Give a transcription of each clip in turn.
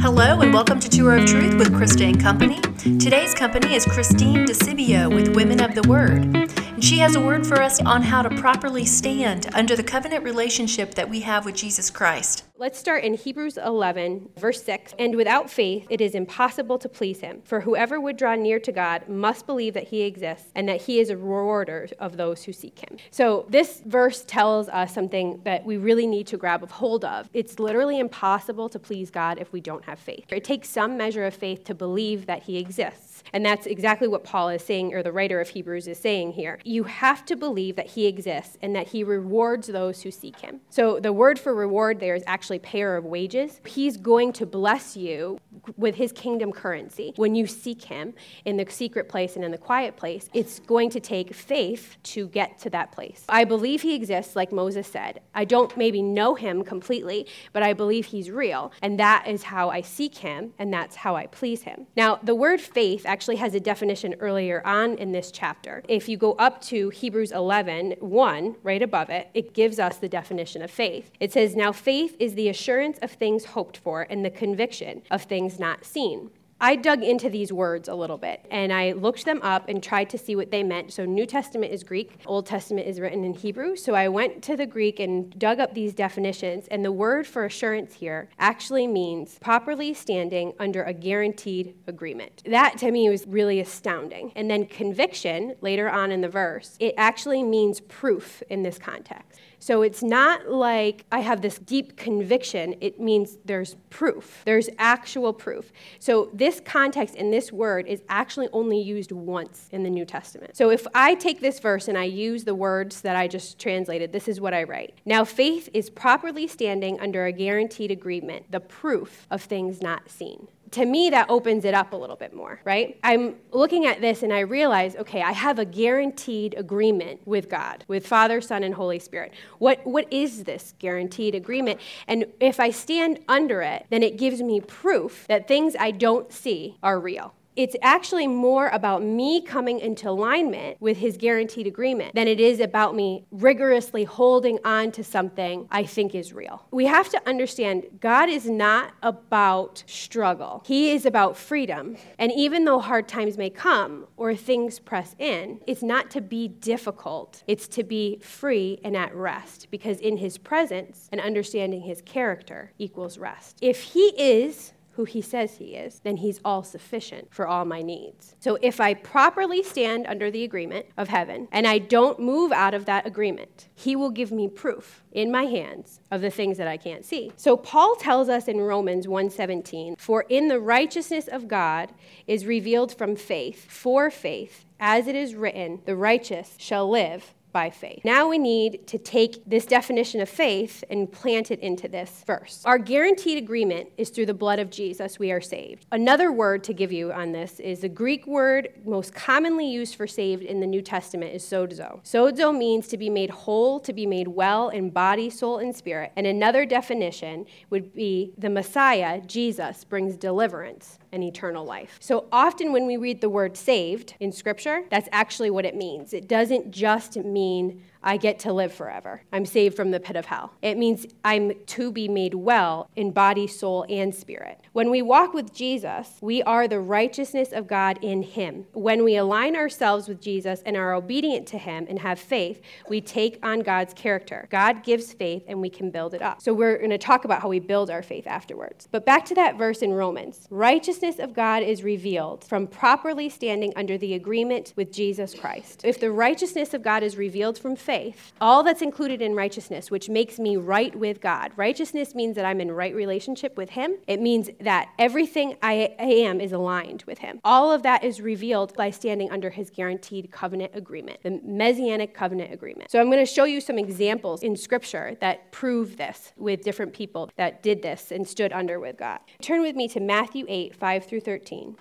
Hello and welcome to Tour of Truth with Krista and Company. Today's company is Christine DeCibio with Women of the Word. She has a word for us on how to properly stand under the covenant relationship that we have with Jesus Christ. Let's start in Hebrews 11, verse 6. And without faith, it is impossible to please him. For whoever would draw near to God must believe that he exists and that he is a rewarder of those who seek him. So, this verse tells us something that we really need to grab a hold of. It's literally impossible to please God if we don't have faith. It takes some measure of faith to believe that he exists. And that's exactly what Paul is saying, or the writer of Hebrews is saying here. You have to believe that he exists and that he rewards those who seek him. So the word for reward there is actually payer of wages. He's going to bless you with his kingdom currency when you seek him in the secret place and in the quiet place. It's going to take faith to get to that place. I believe he exists, like Moses said. I don't maybe know him completely, but I believe he's real. And that is how I seek him, and that's how I please him. Now, the word faith actually has a definition earlier on in this chapter. If you go up to Hebrews 11, 1, right above it, it gives us the definition of faith. It says, Now faith is the assurance of things hoped for and the conviction of things not seen. I dug into these words a little bit and I looked them up and tried to see what they meant. So, New Testament is Greek, Old Testament is written in Hebrew. So, I went to the Greek and dug up these definitions. And the word for assurance here actually means properly standing under a guaranteed agreement. That to me was really astounding. And then conviction, later on in the verse, it actually means proof in this context. So it's not like I have this deep conviction. It means there's proof. There's actual proof. So this context in this word is actually only used once in the New Testament. So if I take this verse and I use the words that I just translated, this is what I write. Now faith is properly standing under a guaranteed agreement, the proof of things not seen to me, that opens it up a little bit more, right? I'm looking at this and I realize, okay, I have a guaranteed agreement with God, with Father, Son, and Holy Spirit. What, what is this guaranteed agreement? And if I stand under it, then it gives me proof that things I don't see are real it's actually more about me coming into alignment with his guaranteed agreement than it is about me rigorously holding on to something I think is real. We have to understand God is not about struggle, He is about freedom. And even though hard times may come or things press in, it's not to be difficult, it's to be free and at rest because in His presence and understanding His character equals rest. If He is who he says he is, then he's all sufficient for all my needs. So if I properly stand under the agreement of heaven and I don't move out of that agreement, he will give me proof in my hands of the things that I can't see. So Paul tells us in Romans 1:17, "For in the righteousness of God is revealed from faith, for faith, as it is written, the righteous shall live by faith. Now we need to take this definition of faith and plant it into this verse. Our guaranteed agreement is through the blood of Jesus we are saved. Another word to give you on this is the Greek word most commonly used for saved in the New Testament is sozo. Sozo means to be made whole, to be made well in body, soul, and spirit. And another definition would be the Messiah, Jesus, brings deliverance and eternal life. So often when we read the word saved in Scripture, that's actually what it means. It doesn't just mean mean I get to live forever. I'm saved from the pit of hell. It means I'm to be made well in body, soul, and spirit. When we walk with Jesus, we are the righteousness of God in Him. When we align ourselves with Jesus and are obedient to Him and have faith, we take on God's character. God gives faith and we can build it up. So we're going to talk about how we build our faith afterwards. But back to that verse in Romans righteousness of God is revealed from properly standing under the agreement with Jesus Christ. If the righteousness of God is revealed from faith, faith, all that's included in righteousness, which makes me right with God. Righteousness means that I'm in right relationship with Him. It means that everything I am is aligned with Him. All of that is revealed by standing under His guaranteed covenant agreement, the Messianic covenant agreement. So I'm going to show you some examples in Scripture that prove this with different people that did this and stood under with God. Turn with me to Matthew 8, 5 through 13.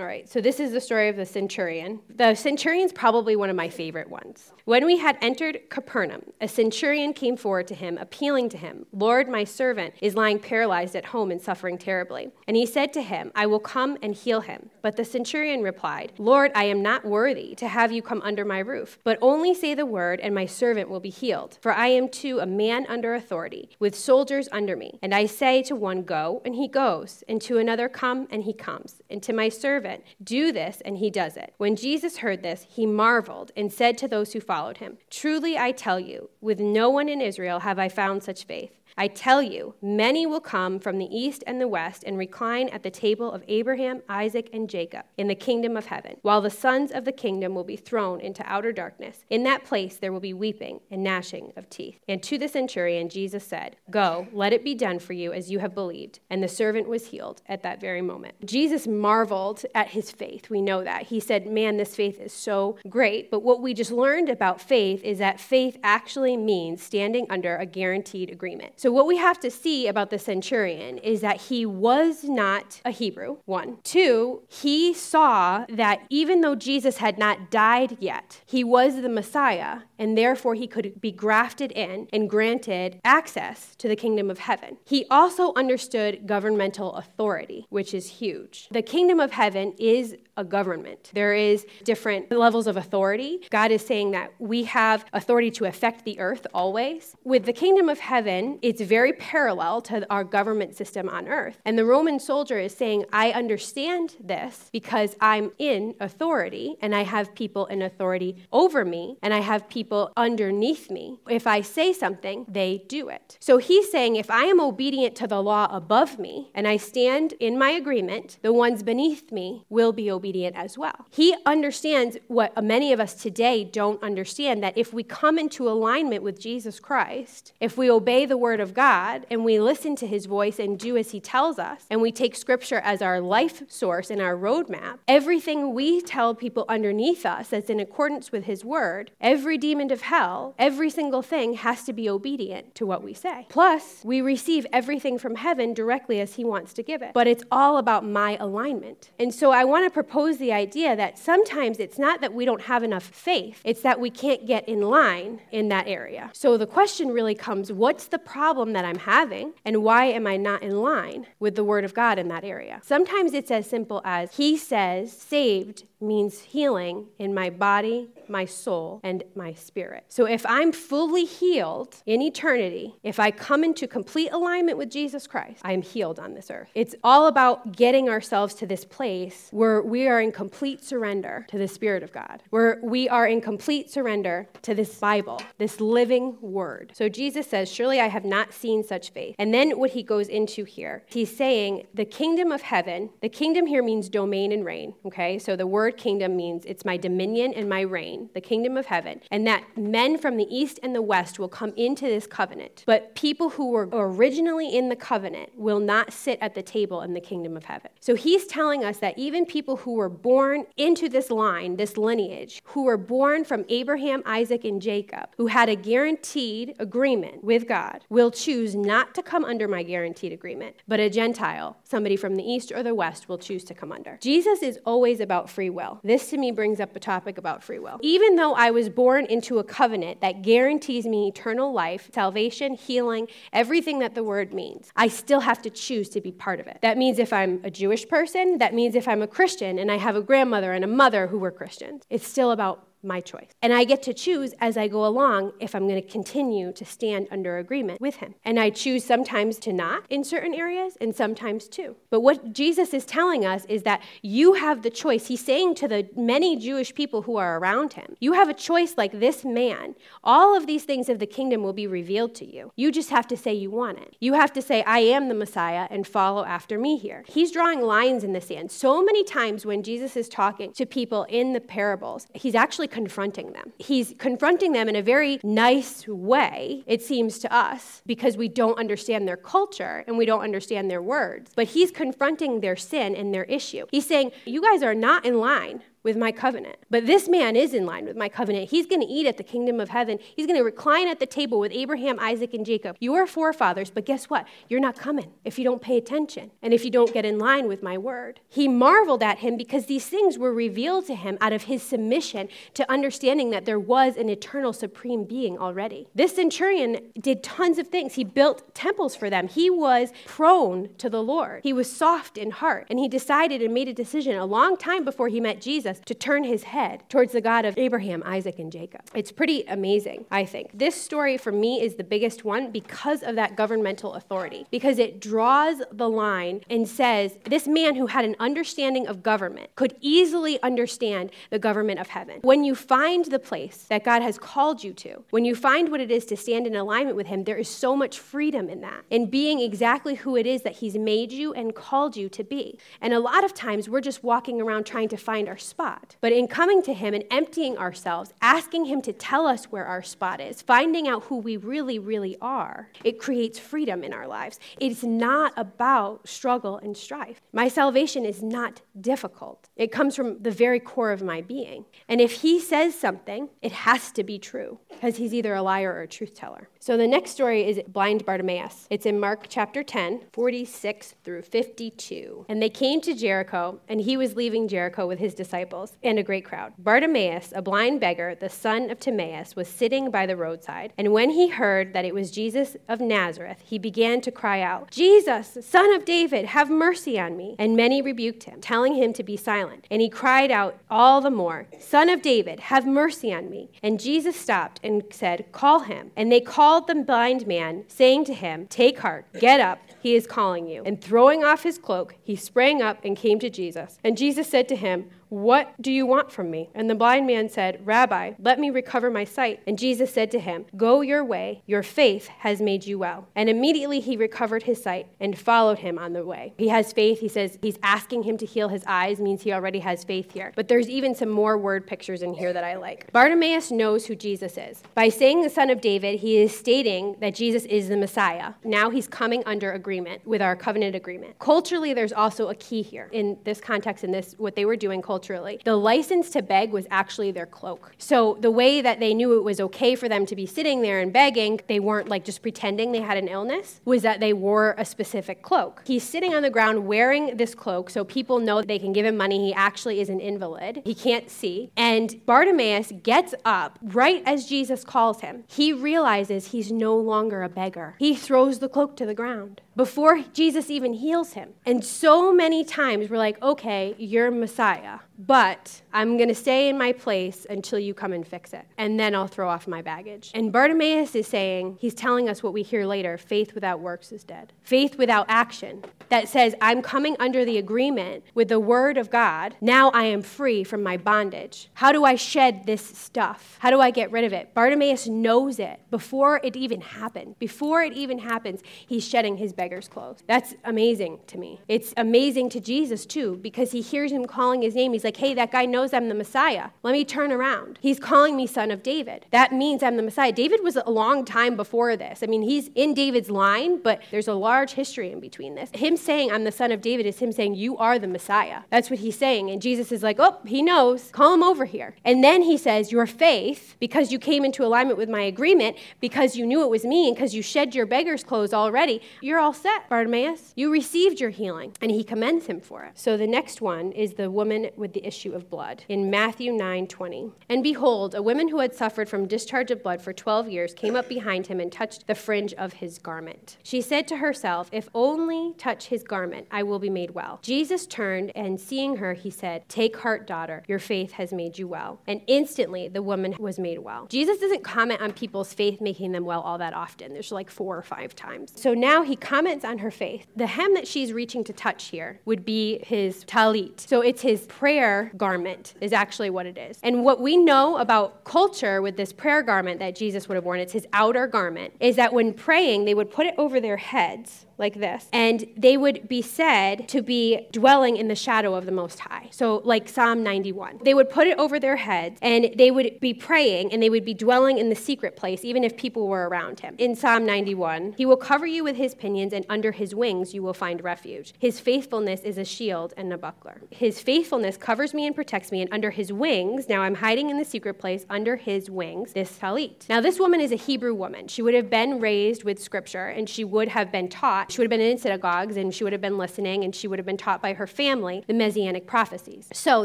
All right, so this is the story of the centurion. The centurion's probably one of my favorite ones. When we had entered Capernaum, a centurion came forward to him, appealing to him, Lord, my servant is lying paralyzed at home and suffering terribly. And he said to him, I will come and heal him. But the centurion replied, Lord, I am not worthy to have you come under my roof, but only say the word, and my servant will be healed. For I am too a man under authority, with soldiers under me. And I say to one, Go, and he goes, and to another, Come, and he comes, and to my servant, Do this, and he does it. When Jesus heard this, he marveled and said to those who followed, followed him. Truly I tell you, with no one in Israel have I found such faith. I tell you, many will come from the east and the west and recline at the table of Abraham, Isaac, and Jacob in the kingdom of heaven, while the sons of the kingdom will be thrown into outer darkness. In that place there will be weeping and gnashing of teeth. And to the centurion, Jesus said, Go, let it be done for you as you have believed. And the servant was healed at that very moment. Jesus marveled at his faith. We know that. He said, Man, this faith is so great. But what we just learned about faith is that faith actually means standing under a guaranteed agreement. So, what we have to see about the centurion is that he was not a Hebrew, one. Two, he saw that even though Jesus had not died yet, he was the Messiah, and therefore he could be grafted in and granted access to the kingdom of heaven. He also understood governmental authority, which is huge. The kingdom of heaven is a government. There is different levels of authority. God is saying that we have authority to affect the earth always. With the kingdom of heaven, it's very parallel to our government system on earth. And the Roman soldier is saying, I understand this because I'm in authority and I have people in authority over me and I have people underneath me. If I say something, they do it. So he's saying, if I am obedient to the law above me and I stand in my agreement, the ones beneath me will be obedient as well. He understands what many of us today don't understand that if we come into alignment with Jesus Christ, if we obey the word of God, God and we listen to his voice and do as he tells us, and we take scripture as our life source and our roadmap, everything we tell people underneath us that's in accordance with his word, every demon of hell, every single thing has to be obedient to what we say. Plus, we receive everything from heaven directly as he wants to give it. But it's all about my alignment. And so I want to propose the idea that sometimes it's not that we don't have enough faith, it's that we can't get in line in that area. So the question really comes what's the problem that I'm having, and why am I not in line with the Word of God in that area? Sometimes it's as simple as He says, saved means healing in my body, my soul, and my spirit. So if I'm fully healed in eternity, if I come into complete alignment with Jesus Christ, I am healed on this earth. It's all about getting ourselves to this place where we are in complete surrender to the Spirit of God, where we are in complete surrender to this Bible, this living word. So Jesus says, Surely I have not seen such faith. And then what he goes into here, he's saying, The kingdom of heaven, the kingdom here means domain and reign, okay? So the word word kingdom means it's my dominion and my reign, the kingdom of heaven, and that men from the east and the west will come into this covenant. But people who were originally in the covenant will not sit at the table in the kingdom of heaven. So he's telling us that even people who were born into this line, this lineage, who were born from Abraham, Isaac, and Jacob, who had a guaranteed agreement with God, will choose not to come under my guaranteed agreement, but a Gentile, somebody from the east or the west, will choose to come under. Jesus is always about free will will. This to me brings up a topic about free will. Even though I was born into a covenant that guarantees me eternal life, salvation, healing, everything that the word means, I still have to choose to be part of it. That means if I'm a Jewish person, that means if I'm a Christian and I have a grandmother and a mother who were Christians. It's still about my choice. And I get to choose as I go along if I'm going to continue to stand under agreement with him. And I choose sometimes to not in certain areas and sometimes to. But what Jesus is telling us is that you have the choice. He's saying to the many Jewish people who are around him, you have a choice like this man. All of these things of the kingdom will be revealed to you. You just have to say you want it. You have to say, I am the Messiah and follow after me here. He's drawing lines in the sand. So many times when Jesus is talking to people in the parables, he's actually confronting them. He's confronting them in a very nice way, it seems to us, because we don't understand their culture and we don't understand their words. But he's confronting their sin and their issue. He's saying, You guys are not in line with my covenant. But this man is in line with my covenant. He's going to eat at the kingdom of heaven. He's going to recline at the table with Abraham, Isaac, and Jacob. You are forefathers, but guess what? You're not coming if you don't pay attention and if you don't get in line with my word. He marveled at him because these things were revealed to him out of his submission to understanding that there was an eternal supreme being already. This centurion did tons of things. He built temples for them. He was prone to the Lord. He was soft in heart, and he decided and made a decision a long time before he met Jesus to turn his head towards the God of Abraham, Isaac, and Jacob. It's pretty amazing, I think. This story for me is the biggest one because of that governmental authority, because it draws the line and says this man who had an understanding of government could easily understand the government of heaven. When you find the place that God has called you to, when you find what it is to stand in alignment with Him, there is so much freedom in that, in being exactly who it is that He's made you and called you to be. And a lot of times we're just walking around trying to find our spot. But in coming to Him and emptying ourselves, asking Him to tell us where our spot is, finding out who we really, really are, it creates freedom in our lives. It's not about struggle and strife. My salvation is not difficult, it comes from the very core of my being. And if He says something, it has to be true because He's either a liar or a truth teller. So the next story is blind Bartimaeus. It's in Mark chapter 10, 46 through 52. And they came to Jericho, and he was leaving Jericho with his disciples and a great crowd. Bartimaeus, a blind beggar, the son of Timaeus, was sitting by the roadside. And when he heard that it was Jesus of Nazareth, he began to cry out, Jesus, son of David, have mercy on me. And many rebuked him, telling him to be silent. And he cried out all the more, Son of David, have mercy on me. And Jesus stopped and said, Call him. And they called called the blind man, saying to him, Take heart, get up, he is calling you. And throwing off his cloak, he sprang up and came to Jesus. And Jesus said to him, what do you want from me? And the blind man said, Rabbi, let me recover my sight. And Jesus said to him, Go your way, your faith has made you well. And immediately he recovered his sight and followed him on the way. He has faith. He says he's asking him to heal his eyes, means he already has faith here. But there's even some more word pictures in here that I like. Bartimaeus knows who Jesus is. By saying the son of David, he is stating that Jesus is the Messiah. Now he's coming under agreement with our covenant agreement. Culturally, there's also a key here in this context, in this, what they were doing culturally. The license to beg was actually their cloak. So the way that they knew it was okay for them to be sitting there and begging, they weren't like just pretending they had an illness, was that they wore a specific cloak. He's sitting on the ground wearing this cloak so people know they can give him money. He actually is an invalid. He can't see. And Bartimaeus gets up right as Jesus calls him. He realizes he's no longer a beggar. He throws the cloak to the ground before Jesus even heals him. And so many times we're like, okay, you're Messiah but I'm going to stay in my place until you come and fix it. And then I'll throw off my baggage. And Bartimaeus is saying, he's telling us what we hear later faith without works is dead. Faith without action that says, I'm coming under the agreement with the word of God. Now I am free from my bondage. How do I shed this stuff? How do I get rid of it? Bartimaeus knows it before it even happened. Before it even happens, he's shedding his beggar's clothes. That's amazing to me. It's amazing to Jesus too, because he hears him calling his name. He's like, like, hey, that guy knows I'm the Messiah. Let me turn around. He's calling me son of David. That means I'm the Messiah. David was a long time before this. I mean, he's in David's line, but there's a large history in between this. Him saying I'm the son of David is him saying you are the Messiah. That's what he's saying. And Jesus is like, oh, he knows. Call him over here. And then he says, your faith, because you came into alignment with my agreement, because you knew it was me, and because you shed your beggar's clothes already, you're all set, Bartimaeus. You received your healing. And he commends him for it. So the next one is the woman with the the issue of blood in Matthew 9:20. And behold, a woman who had suffered from discharge of blood for 12 years came up behind him and touched the fringe of his garment. She said to herself, "If only touch his garment, I will be made well." Jesus turned and seeing her, he said, "Take heart, daughter, your faith has made you well." And instantly the woman was made well. Jesus doesn't comment on people's faith making them well all that often. There's like 4 or 5 times. So now he comments on her faith. The hem that she's reaching to touch here would be his talit. So it's his prayer prayer garment, is actually what it is. And what we know about culture with this prayer garment that Jesus would have worn, it's his outer garment, is that when praying, they would put it over their heads like this, and they would be said to be dwelling in the shadow of the Most High. So, like Psalm 91. They would put it over their heads and they would be praying and they would be dwelling in the secret place, even if people were around him. In Psalm 91, He will cover you with His pinions, and under His wings you will find refuge. His faithfulness is a shield and a buckler. His faithfulness covers me and protects me, and under His wings, now I'm hiding in the secret place, under His wings, this talit. Now, this woman is a Hebrew woman. She would have been raised with scripture and she would have been taught. She would have been in synagogues and she would have been listening and she would have been taught by her family the messianic prophecies. So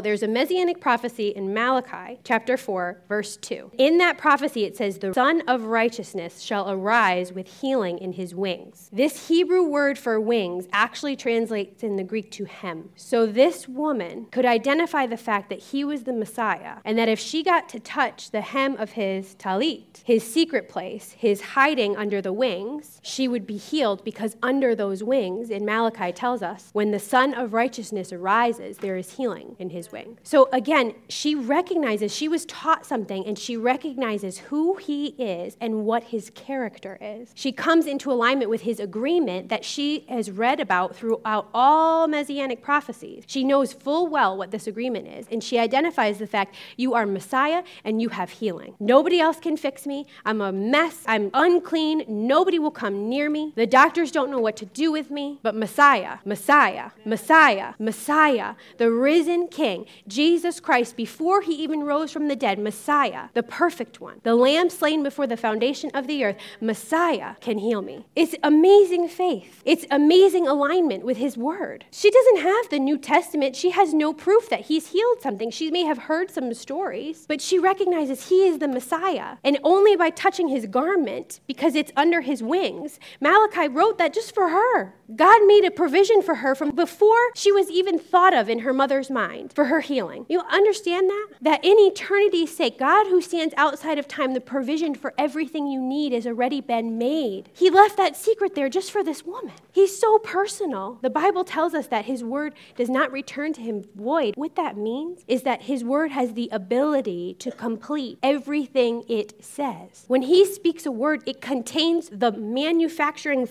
there's a messianic prophecy in Malachi chapter 4, verse 2. In that prophecy, it says, The Son of Righteousness shall arise with healing in his wings. This Hebrew word for wings actually translates in the Greek to hem. So this woman could identify the fact that he was the Messiah and that if she got to touch the hem of his talit, his secret place, his hiding under the wings, she would be healed because under those wings, in Malachi tells us, when the Son of Righteousness arises, there is healing in his wing. So again, she recognizes, she was taught something and she recognizes who he is and what his character is. She comes into alignment with his agreement that she has read about throughout all messianic prophecies. She knows full well what this agreement is, and she identifies the fact you are Messiah and you have healing. Nobody else can fix me. I'm a mess. I'm unclean. Nobody will come near me. The doctors don't know what to do with me. But Messiah, Messiah, Messiah, Messiah, the risen King, Jesus Christ, before he even rose from the dead, Messiah, the perfect one, the lamb slain before the foundation of the earth, Messiah can heal me. It's amazing faith. It's amazing alignment with his word. She doesn't have the New Testament. She has no proof that he's healed something. She may have heard some stories, but she recognizes he is the Messiah. And only by touching his garment, because it's under his wings, Malachi wrote that just for her. God made a provision for her from before she was even thought of in her mother's mind for her healing. You understand that? That in eternity's sake, God who stands outside of time, the provision for everything you need has already been made. He left that secret there just for this woman. He's so personal. The Bible tells us that his word does not return to him void. What that means is that his word has the ability to complete everything it says. When he speaks a word, it contains the manufacturing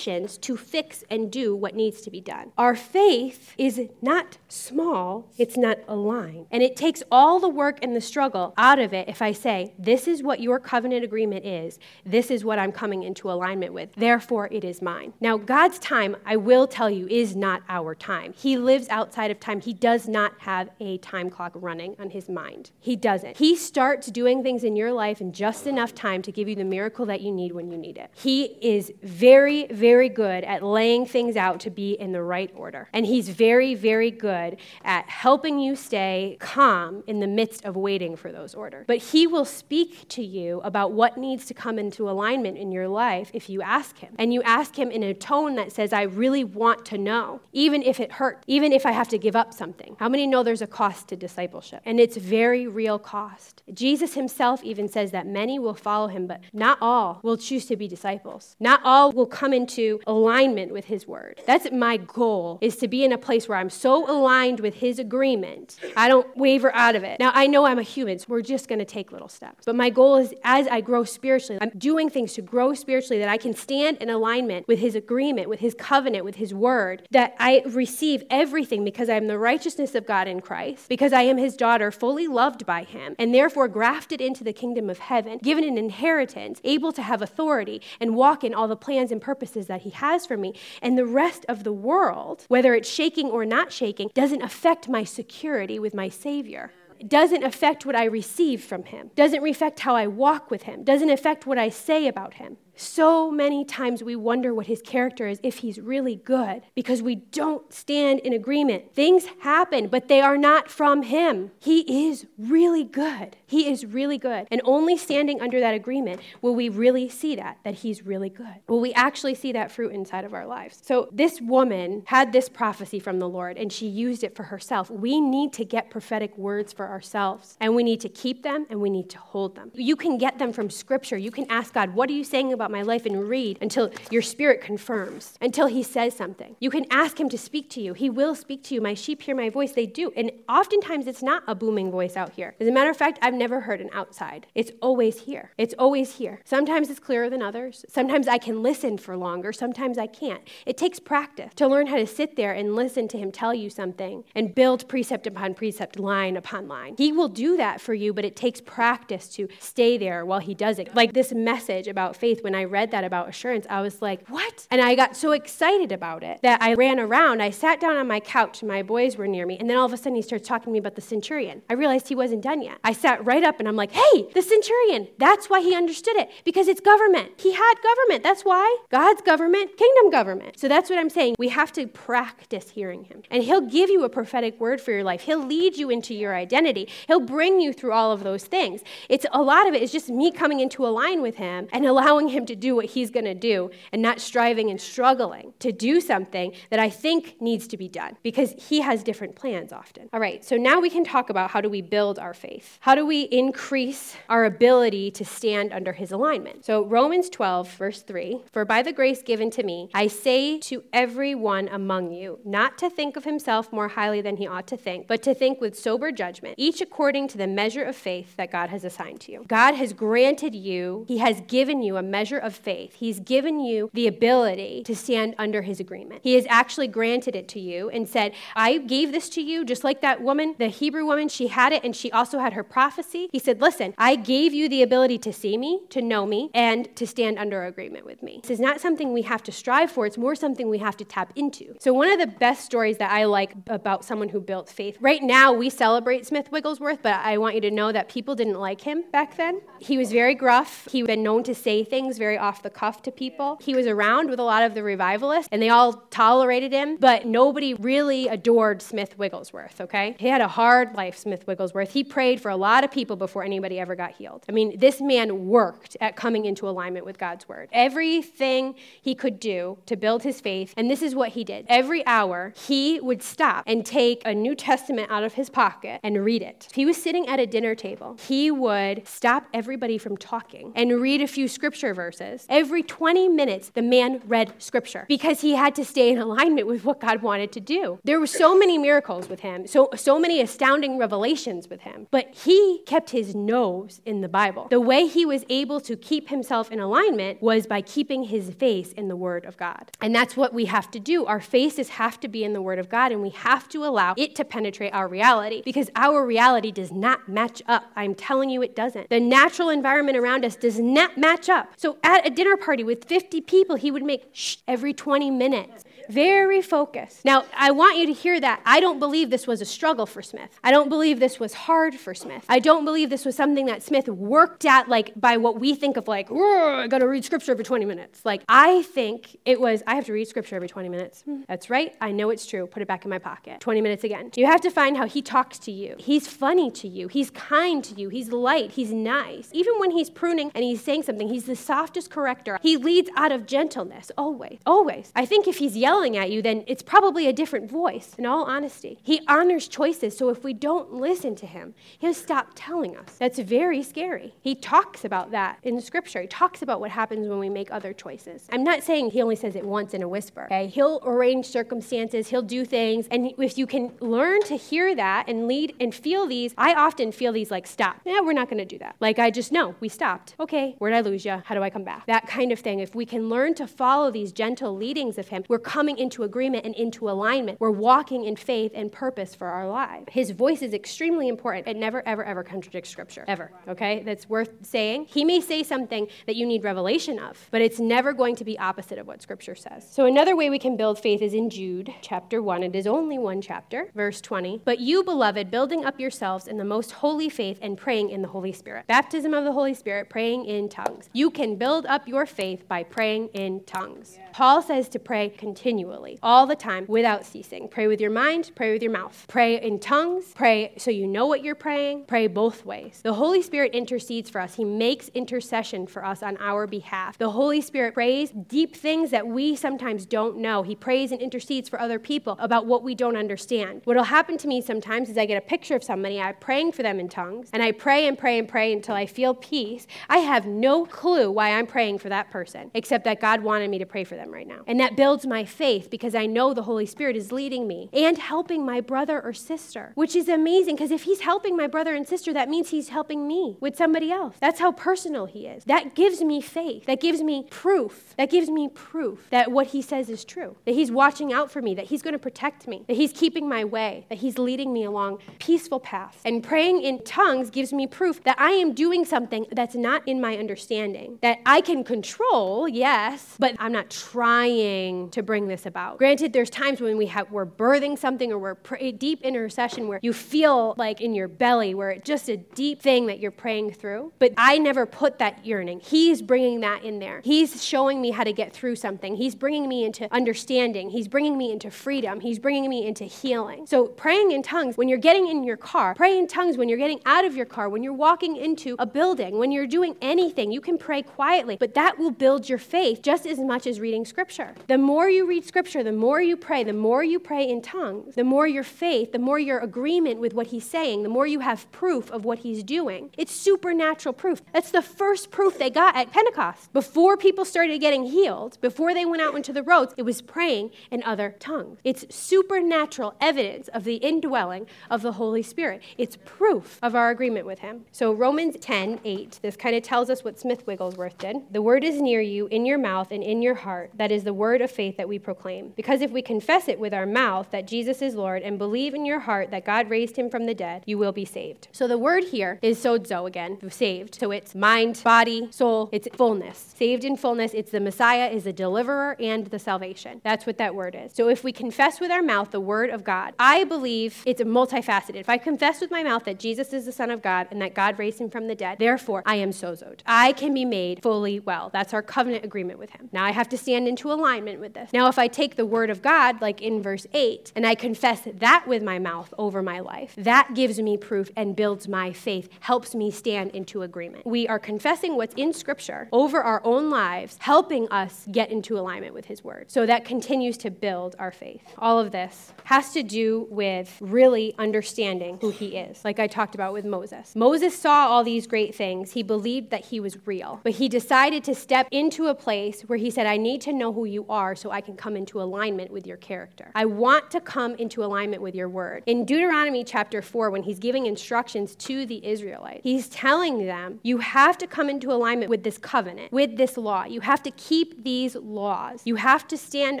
functions to fix and do what needs to be done. Our faith is not small, it's not aligned. And it takes all the work and the struggle out of it if I say, This is what your covenant agreement is, this is what I'm coming into alignment with, therefore it is mine. Now, God's time, I will tell you, is not our time. He lives outside of time. He does not have a time clock running on his mind. He doesn't. He starts doing things in your life in just enough time to give you the miracle that you need when you need it. He is very, very good at laying things out to be in the right order. And he's very, very good at helping you stay calm in the midst of waiting for those orders. But he will speak to you about what needs to come into alignment in your life if you ask him. And you ask him in a tone that says, I really want to know, even if it hurts, even if I have to give up something. How many know there's a cost to discipleship? And it's very real cost. Jesus himself even says that many will follow him, but not all will choose to be disciples. Not all will come into alignment with his word. That's my goal is to be in a place where I'm so aligned with his agreement, I don't waver out of it. Now I know I'm a human, so we're just going to take little steps. But my goal is as I grow spiritually, I'm doing things to grow spiritually that I can stand in alignment with his agreement, with his covenant, with his word, that I receive everything because I am the righteousness of God in Christ, because I am his daughter, fully loved by him, and therefore grafted into the kingdom of heaven, given an inheritance, able to have authority and walk in all the plans and purposes that he has for me. And the rest of the world, whether it's shaking or not shaking, doesn't affect my security with my Savior doesn't affect what I receive from him, doesn't affect how I walk with him, doesn't affect what I say about him. So many times we wonder what his character is if he's really good because we don't stand in agreement. Things happen, but they are not from him. He is really good. He is really good. And only standing under that agreement will we really see that, that he's really good. Will we actually see that fruit inside of our lives? So this woman had this prophecy from the Lord and she used it for herself. We need to get prophetic words for ourselves and we need to keep them and we need to hold them. You can get them from scripture. You can ask God, what are you saying about about my life and read until your spirit confirms, until he says something. You can ask him to speak to you. He will speak to you. My sheep hear my voice. They do. And oftentimes it's not a booming voice out here. As a matter of fact, I've never heard an outside. It's always here. It's always here. Sometimes it's clearer than others. Sometimes I can listen for longer. Sometimes I can't. It takes practice to learn how to sit there and listen to him tell you something and build precept upon precept, line upon line. He will do that for you, but it takes practice to stay there while he does it. Like this message about faith, when I read that about assurance, I was like, what? And I got so excited about it that I ran around. I sat down on my couch, my boys were near me, and then all of a sudden he starts talking to me about the centurion. I realized he wasn't done yet. I sat right up and I'm like, hey, the centurion. That's why he understood it, because it's government. He had government. That's why. God's government, kingdom government. So that's what I'm saying. We have to practice hearing him. And he'll give you a prophetic word for your life. He'll lead you into your identity. He'll bring you through all of those things. It's a lot of it is just me coming into a line with him and allowing him to do what he's going to do and not striving and struggling to do something that I think needs to be done because he has different plans often. All right, so now we can talk about how do we build our faith? How do we increase our ability to stand under his alignment? So Romans 12 verse 3, for by the grace given to me, I say to everyone among you, not to think of himself more highly than he ought to think, but to think with sober judgment, each according to the measure of faith that God has assigned to you. God has granted you, he has given you a measure of faith. He's given you the ability to stand under his agreement. He has actually granted it to you and said, I gave this to you just like that woman, the Hebrew woman, she had it and she also had her prophecy. He said, Listen, I gave you the ability to see me, to know me, and to stand under agreement with me. This is not something we have to strive for, it's more something we have to tap into. So, one of the best stories that I like about someone who built faith, right now we celebrate Smith Wigglesworth, but I want you to know that people didn't like him back then. He was very gruff. He'd been known to say things very off the cuff to people. He was around with a lot of the revivalists, and they all tolerated him, but nobody really adored Smith Wigglesworth, okay? He had a hard life, Smith Wigglesworth. He prayed for a lot of people before anybody ever got healed. I mean, this man worked at coming into alignment with God's word. Everything he could do to build his faith, and this is what he did. Every hour, he would stop and take a New Testament out of his pocket and read it. If he was sitting at a dinner table, he would stop everybody from talking and read a few scripture verses. Every 20 minutes, the man read scripture because he had to stay in alignment with what God wanted to do. There were so many miracles with him, so, so many astounding revelations with him, but he kept his nose in the Bible. The way he was able to keep himself in alignment was by keeping his face in the Word of God. And that's what we have to do. Our faces have to be in the Word of God, and we have to allow it to penetrate our reality because our reality does not match up. I'm telling you, it doesn't. The natural environment around us does not match up. So at a dinner party with 50 people, he would make shh every 20 minutes. Very focused. Now, I want you to hear that. I don't believe this was a struggle for Smith. I don't believe this was hard for Smith. I don't believe this was something that Smith worked at, like by what we think of, like, I gotta read scripture every 20 minutes. Like, I think it was, I have to read scripture every 20 minutes. Hmm, that's right. I know it's true. Put it back in my pocket. 20 minutes again. You have to find how he talks to you. He's funny to you. He's kind to you. He's light. He's nice. Even when he's pruning and he's saying something, he's the softest corrector. He leads out of gentleness, always. Always. I think if he's yelling at you, then it's probably a different voice, in all honesty. He honors choices, so if we don't listen to him, he'll stop telling us. That's very scary. He talks about that in Scripture. He talks about what happens when we make other choices. I'm not saying he only says it once in a whisper, okay? He'll arrange circumstances, he'll do things, and if you can learn to hear that and lead and feel these, I often feel these like, stop. Yeah, we're not going to do that. Like, I just know, we stopped. Okay, where'd I lose you? How do I come back? That kind of thing. If we can learn to follow these gentle leadings of him, we're coming into agreement and into alignment. We're walking in faith and purpose for our lives. His voice is extremely important. It never, ever, ever contradicts Scripture. Ever. Okay? That's worth saying. He may say something that you need revelation of, but it's never going to be opposite of what Scripture says. So, another way we can build faith is in Jude chapter 1. It is only one chapter, verse 20. But you, beloved, building up yourselves in the most holy faith and praying in the Holy Spirit. Baptism of the Holy Spirit, praying in tongues. You can build up your faith by praying in tongues. Yeah. Paul says to pray continually continually, all the time, without ceasing. Pray with your mind, pray with your mouth. Pray in tongues, pray so you know what you're praying, pray both ways. The Holy Spirit intercedes for us, He makes intercession for us on our behalf. The Holy Spirit prays deep things that we sometimes don't know. He prays and intercedes for other people about what we don't understand. What will happen to me sometimes is I get a picture of somebody, I'm praying for them in tongues, and I pray and pray and pray until I feel peace. I have no clue why I'm praying for that person, except that God wanted me to pray for them right now. And that builds my faith because I know the Holy Spirit is leading me and helping my brother or sister, which is amazing because if He's helping my brother and sister, that means He's helping me with somebody else. That's how personal He is. That gives me faith. That gives me proof. That gives me proof that what He says is true, that He's watching out for me, that He's going to protect me, that He's keeping my way, that He's leading me along peaceful paths. And praying in tongues gives me proof that I am doing something that's not in my understanding, that I can control, yes, but I'm not trying to bring this about. Granted, there's times when we have we're birthing something or we're pray, deep intercession where you feel like in your belly where it's just a deep thing that you're praying through. But I never put that yearning. He's bringing that in there. He's showing me how to get through something. He's bringing me into understanding. He's bringing me into freedom. He's bringing me into healing. So praying in tongues when you're getting in your car, pray in tongues when you're getting out of your car, when you're walking into a building, when you're doing anything. You can pray quietly, but that will build your faith just as much as reading scripture. The more you read scripture, the more you pray, the more you pray in tongues, the more your faith, the more your agreement with what he's saying, the more you have proof of what he's doing. It's supernatural proof. That's the first proof they got at Pentecost. Before people started getting healed, before they went out into the roads, it was praying in other tongues. It's supernatural evidence of the indwelling of the Holy Spirit. It's proof of our agreement with him. So Romans 10, 8, this kind of tells us what Smith Wigglesworth did. The word is near you, in your mouth and in your heart. That is the word of faith that we proclaim. Claim because if we confess it with our mouth that Jesus is Lord and believe in your heart that God raised him from the dead, you will be saved. So the word here is sozo again, saved. So it's mind, body, soul, it's fullness. Saved in fullness, it's the Messiah is the deliverer and the salvation. That's what that word is. So if we confess with our mouth the word of God, I believe it's multifaceted. If I confess with my mouth that Jesus is the Son of God and that God raised him from the dead, therefore I am sozoed. I can be made fully well. That's our covenant agreement with him. Now I have to stand into alignment with this. Now if I take the word of God, like in verse 8, and I confess that with my mouth over my life, that gives me proof and builds my faith, helps me stand into agreement. We are confessing what's in Scripture over our own lives, helping us get into alignment with His Word. So that continues to build our faith. All of this has to do with really understanding who He is, like I talked about with Moses. Moses saw all these great things, he believed that He was real, but he decided to step into a place where he said, I need to know who you are so I can come into alignment with your character. I want to come into alignment with your word. In Deuteronomy chapter 4, when he's giving instructions to the Israelites, he's telling them, You have to come into alignment with this covenant, with this law. You have to keep these laws. You have to stand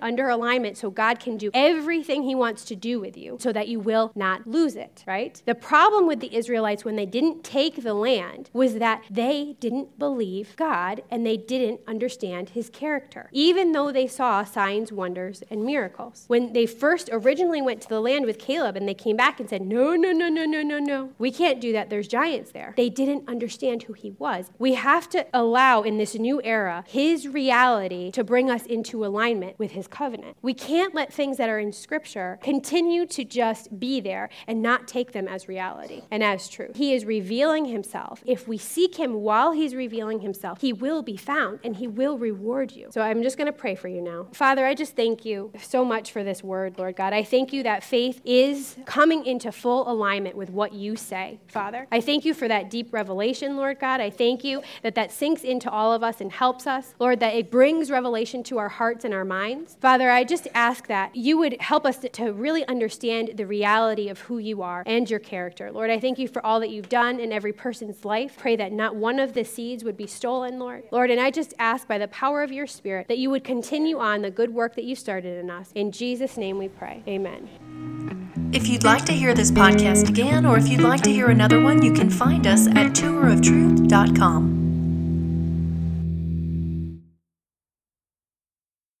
under alignment so God can do everything he wants to do with you so that you will not lose it, right? The problem with the Israelites when they didn't take the land was that they didn't believe God and they didn't understand his character, even though they saw signs, wonders, and miracles. When they first originally went to the land with Caleb and they came back and said, No, no, no, no, no, no, no, we can't do that. There's giants there. They didn't understand who he was. We have to allow in this new era his reality to bring us into alignment with his covenant. We can't let things that are in scripture continue to just be there and not take them as reality and as truth. He is revealing himself. If we seek him while he's revealing himself, he will be found and he will reward you. So I'm just going to pray for you now. Father, I just thank you so much for this word, Lord God. I thank you that faith is coming into full alignment with what you say, Father. I thank you for that deep revelation, Lord God. I thank you that that sinks into all of us and helps us, Lord, that it brings revelation to our hearts and our minds. Father, I just ask that you would help us to, to really understand the reality of who you are and your character. Lord, I thank you for all that you've done in every person's life. Pray that not one of the seeds would be stolen, Lord. Lord, and I just ask by the power of your Spirit that you would continue on the good work that you started in us. In Jesus' name we pray. Amen. If you'd like to hear this podcast again, or if you'd like to hear another one, you can find us at touroftruth.com.